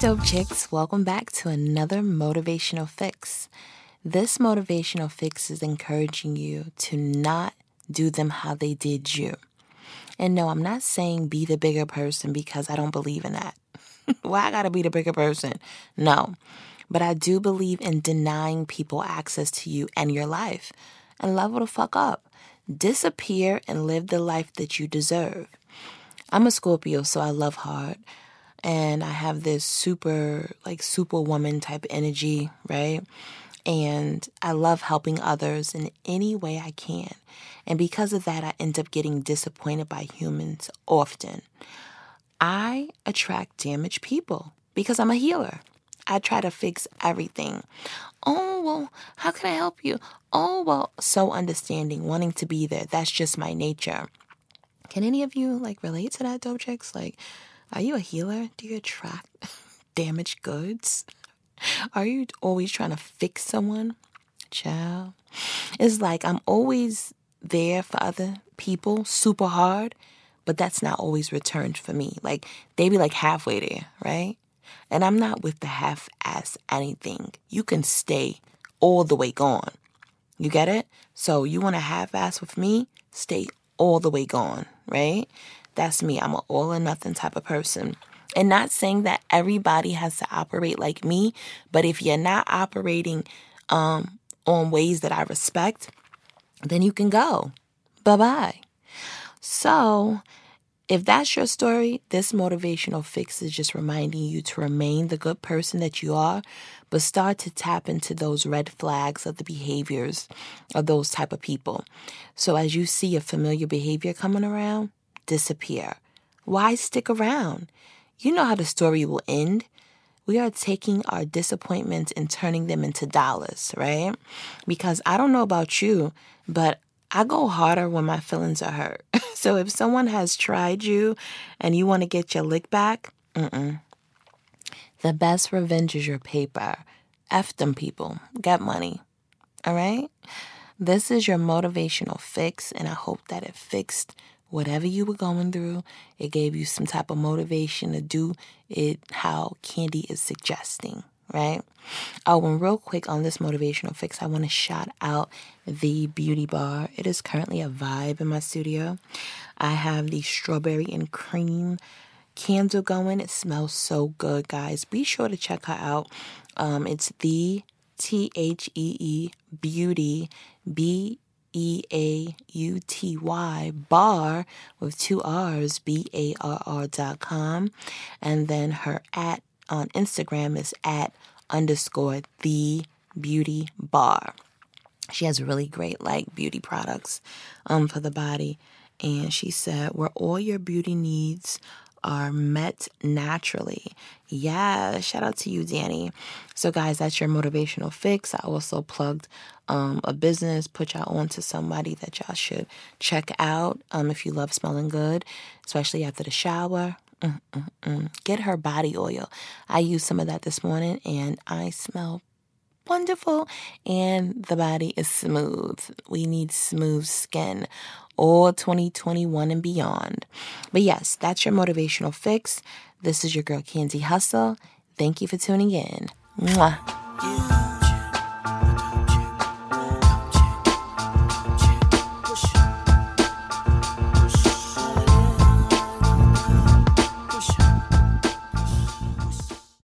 dope chicks. Welcome back to another motivational fix. This motivational fix is encouraging you to not do them how they did you. And no, I'm not saying be the bigger person because I don't believe in that. Why I gotta be the bigger person? No. But I do believe in denying people access to you and your life. And level the fuck up. Disappear and live the life that you deserve. I'm a Scorpio, so I love hard. And I have this super, like, superwoman type energy, right? And I love helping others in any way I can. And because of that, I end up getting disappointed by humans often. I attract damaged people because I'm a healer. I try to fix everything. Oh, well, how can I help you? Oh, well, so understanding, wanting to be there. That's just my nature. Can any of you like relate to that, dope chicks? Like, are you a healer? Do you attract damaged goods? Are you always trying to fix someone? Child. It's like I'm always there for other people, super hard, but that's not always returned for me. Like they be like halfway there, right? And I'm not with the half ass anything. You can stay all the way gone. You get it? So you want to half ass with me? Stay all the way gone, right? That's me. I'm an all or nothing type of person. And not saying that everybody has to operate like me, but if you're not operating um, on ways that I respect, then you can go. Bye bye. So, if that's your story, this motivational fix is just reminding you to remain the good person that you are, but start to tap into those red flags of the behaviors of those type of people. So as you see a familiar behavior coming around, disappear. Why stick around? You know how the story will end. We are taking our disappointments and turning them into dollars, right? Because I don't know about you, but I go harder when my feelings are hurt. so if someone has tried you and you want to get your lick back, mm-mm. The best revenge is your paper. F them people. Get money. All right? This is your motivational fix, and I hope that it fixed whatever you were going through. It gave you some type of motivation to do it how Candy is suggesting, right? Oh, and real quick on this motivational fix, I want to shout out the beauty bar. It is currently a vibe in my studio. I have the strawberry and cream candle going. It smells so good, guys. Be sure to check her out. Um, it's the T H E E Beauty B E A U T Y bar with two R's, B A R R dot com. And then her at on Instagram is at underscore the beauty bar. She has really great like beauty products um for the body. And she said, where all your beauty needs are met naturally. Yeah, shout out to you, Danny. So, guys, that's your motivational fix. I also plugged um, a business, put y'all on to somebody that y'all should check out um, if you love smelling good, especially after the shower. Mm-mm-mm. Get her body oil. I used some of that this morning and I smell wonderful and the body is smooth. We need smooth skin all 2021 and beyond. But yes, that's your motivational fix. This is your girl Candy Hustle. Thank you for tuning in. Mwah.